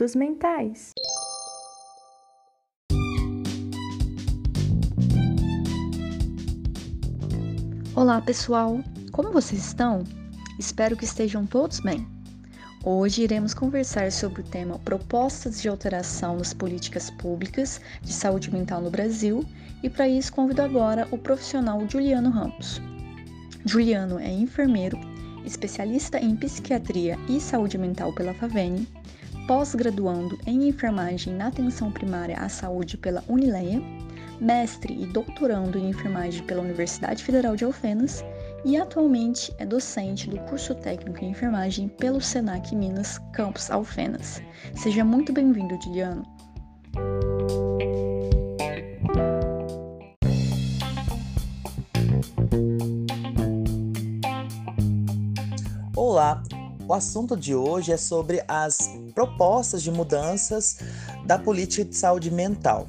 Minutos Mentais. Olá, pessoal! Como vocês estão? Espero que estejam todos bem. Hoje iremos conversar sobre o tema Propostas de alteração nas políticas públicas de saúde mental no Brasil e para isso convido agora o profissional Juliano Ramos. Juliano é enfermeiro, especialista em psiquiatria e saúde mental pela Favene, pós-graduando em enfermagem na atenção primária à saúde pela Unileia, mestre e doutorando em enfermagem pela Universidade Federal de Alfenas e atualmente é docente do curso técnico em enfermagem pelo Senac Minas Campus Alfenas. Seja muito bem-vindo, Juliano. Olá, o assunto de hoje é sobre as propostas de mudanças da política de saúde mental.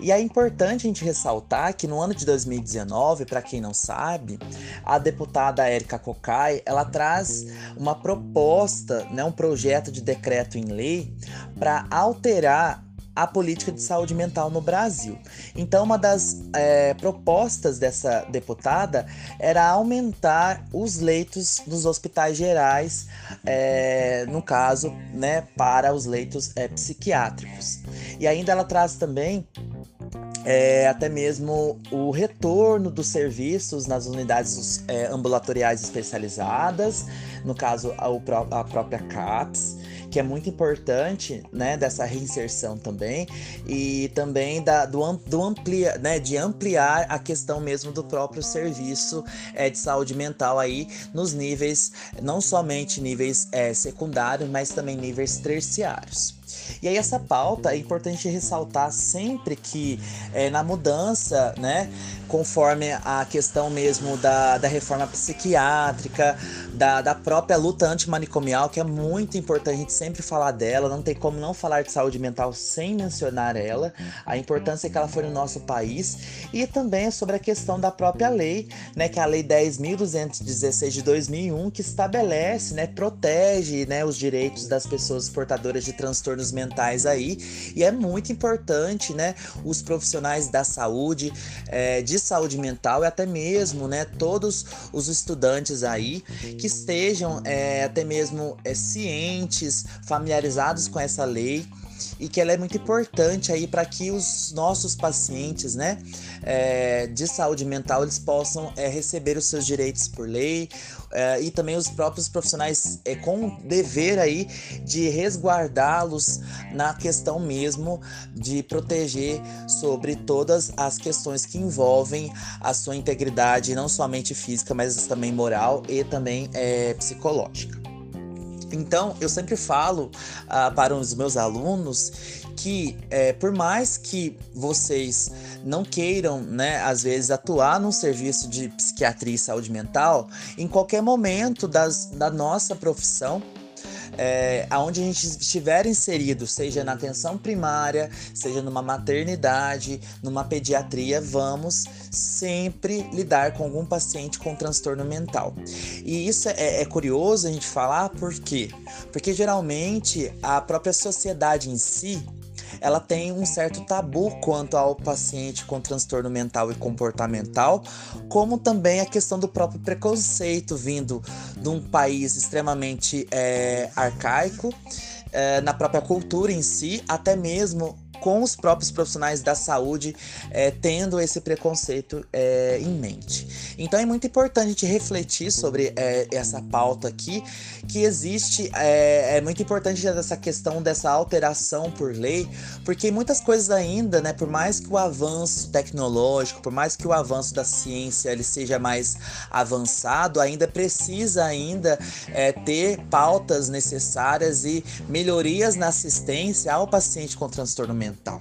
E é importante a gente ressaltar que no ano de 2019, para quem não sabe, a deputada Érica Cocai, ela traz uma proposta, né, um projeto de decreto em lei para alterar a política de saúde mental no Brasil. Então, uma das é, propostas dessa deputada era aumentar os leitos dos hospitais gerais, é, no caso, né, para os leitos é, psiquiátricos. E ainda ela traz também é, até mesmo o retorno dos serviços nas unidades é, ambulatoriais especializadas, no caso a, a própria CAPS, que é muito importante, né, dessa reinserção também, e também da, do, do amplia, né, de ampliar a questão mesmo do próprio serviço é, de saúde mental aí nos níveis, não somente níveis é, secundários, mas também níveis terciários. E aí essa pauta é importante ressaltar sempre que é, na mudança, né, conforme a questão mesmo da, da reforma psiquiátrica, da, da própria luta antimanicomial, que é muito importante a gente sempre falar dela, não tem como não falar de saúde mental sem mencionar ela, a importância que ela foi no nosso país, e também sobre a questão da própria lei, né, que é a Lei 10.216 de 2001, que estabelece, né, protege né, os direitos das pessoas portadoras de transtornos mentais aí, e é muito importante, né, os profissionais da saúde, é, de saúde mental e até mesmo, né, todos os estudantes aí que estejam é, até mesmo é, cientes, familiarizados com essa lei e que ela é muito importante aí para que os nossos pacientes, né, é, de saúde mental, eles possam é, receber os seus direitos por lei é, e também os próprios profissionais é, com dever aí de resguardá-los na questão mesmo de proteger sobre todas as questões que envolvem a sua integridade, não somente física, mas também moral e também é, psicológica. Então, eu sempre falo uh, para os meus alunos que, é, por mais que vocês não queiram, né, às vezes, atuar num serviço de psiquiatria e saúde mental, em qualquer momento das, da nossa profissão, é, aonde a gente estiver inserido, seja na atenção primária, seja numa maternidade, numa pediatria, vamos sempre lidar com algum paciente com transtorno mental. E isso é, é curioso a gente falar, por quê? Porque geralmente a própria sociedade em si ela tem um certo tabu quanto ao paciente com transtorno mental e comportamental, como também a questão do próprio preconceito vindo de um país extremamente é, arcaico, é, na própria cultura em si, até mesmo com os próprios profissionais da saúde é, tendo esse preconceito é, em mente. Então é muito importante a gente refletir sobre é, essa pauta aqui, que existe, é, é, muito importante essa questão dessa alteração por lei, porque muitas coisas ainda, né, por mais que o avanço tecnológico, por mais que o avanço da ciência ele seja mais avançado, ainda precisa ainda é, ter pautas necessárias e melhorias na assistência ao paciente com transtorno mental mental.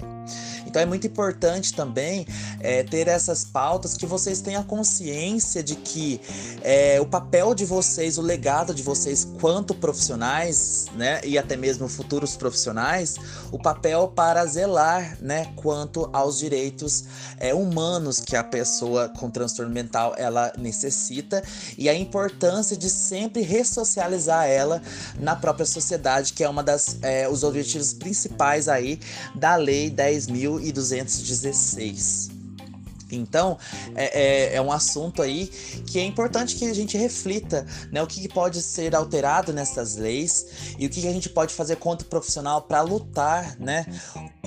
Então é muito importante também é, ter essas pautas que vocês tenham consciência de que é, o papel de vocês, o legado de vocês quanto profissionais, né, e até mesmo futuros profissionais, o papel para zelar, né, quanto aos direitos é, humanos que a pessoa com transtorno mental ela necessita. E a importância de sempre ressocializar ela na própria sociedade, que é uma das é, os objetivos principais aí da lei 10.216. Então, é, é, é, um assunto aí que é importante que a gente reflita, né? O que, que pode ser alterado nessas leis e o que, que a gente pode fazer contra o profissional para lutar, né?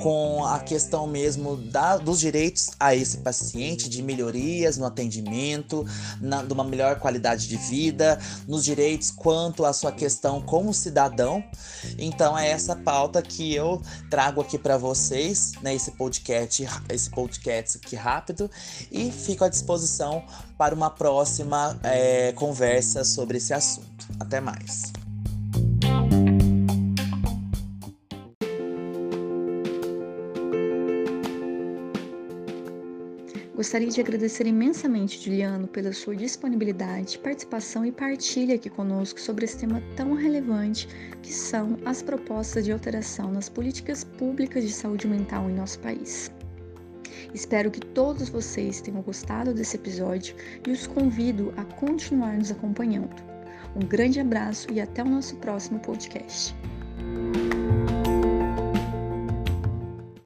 Com a questão mesmo da, dos direitos a esse paciente, de melhorias no atendimento, na, de uma melhor qualidade de vida, nos direitos quanto à sua questão como cidadão. Então, é essa pauta que eu trago aqui para vocês, né? Esse podcast, esse podcast aqui rápido e fico à disposição para uma próxima é, conversa sobre esse assunto. Até mais. Gostaria de agradecer imensamente, Juliano, pela sua disponibilidade, participação e partilha aqui conosco sobre esse tema tão relevante que são as propostas de alteração nas políticas públicas de saúde mental em nosso país. Espero que todos vocês tenham gostado desse episódio e os convido a continuar nos acompanhando. Um grande abraço e até o nosso próximo podcast.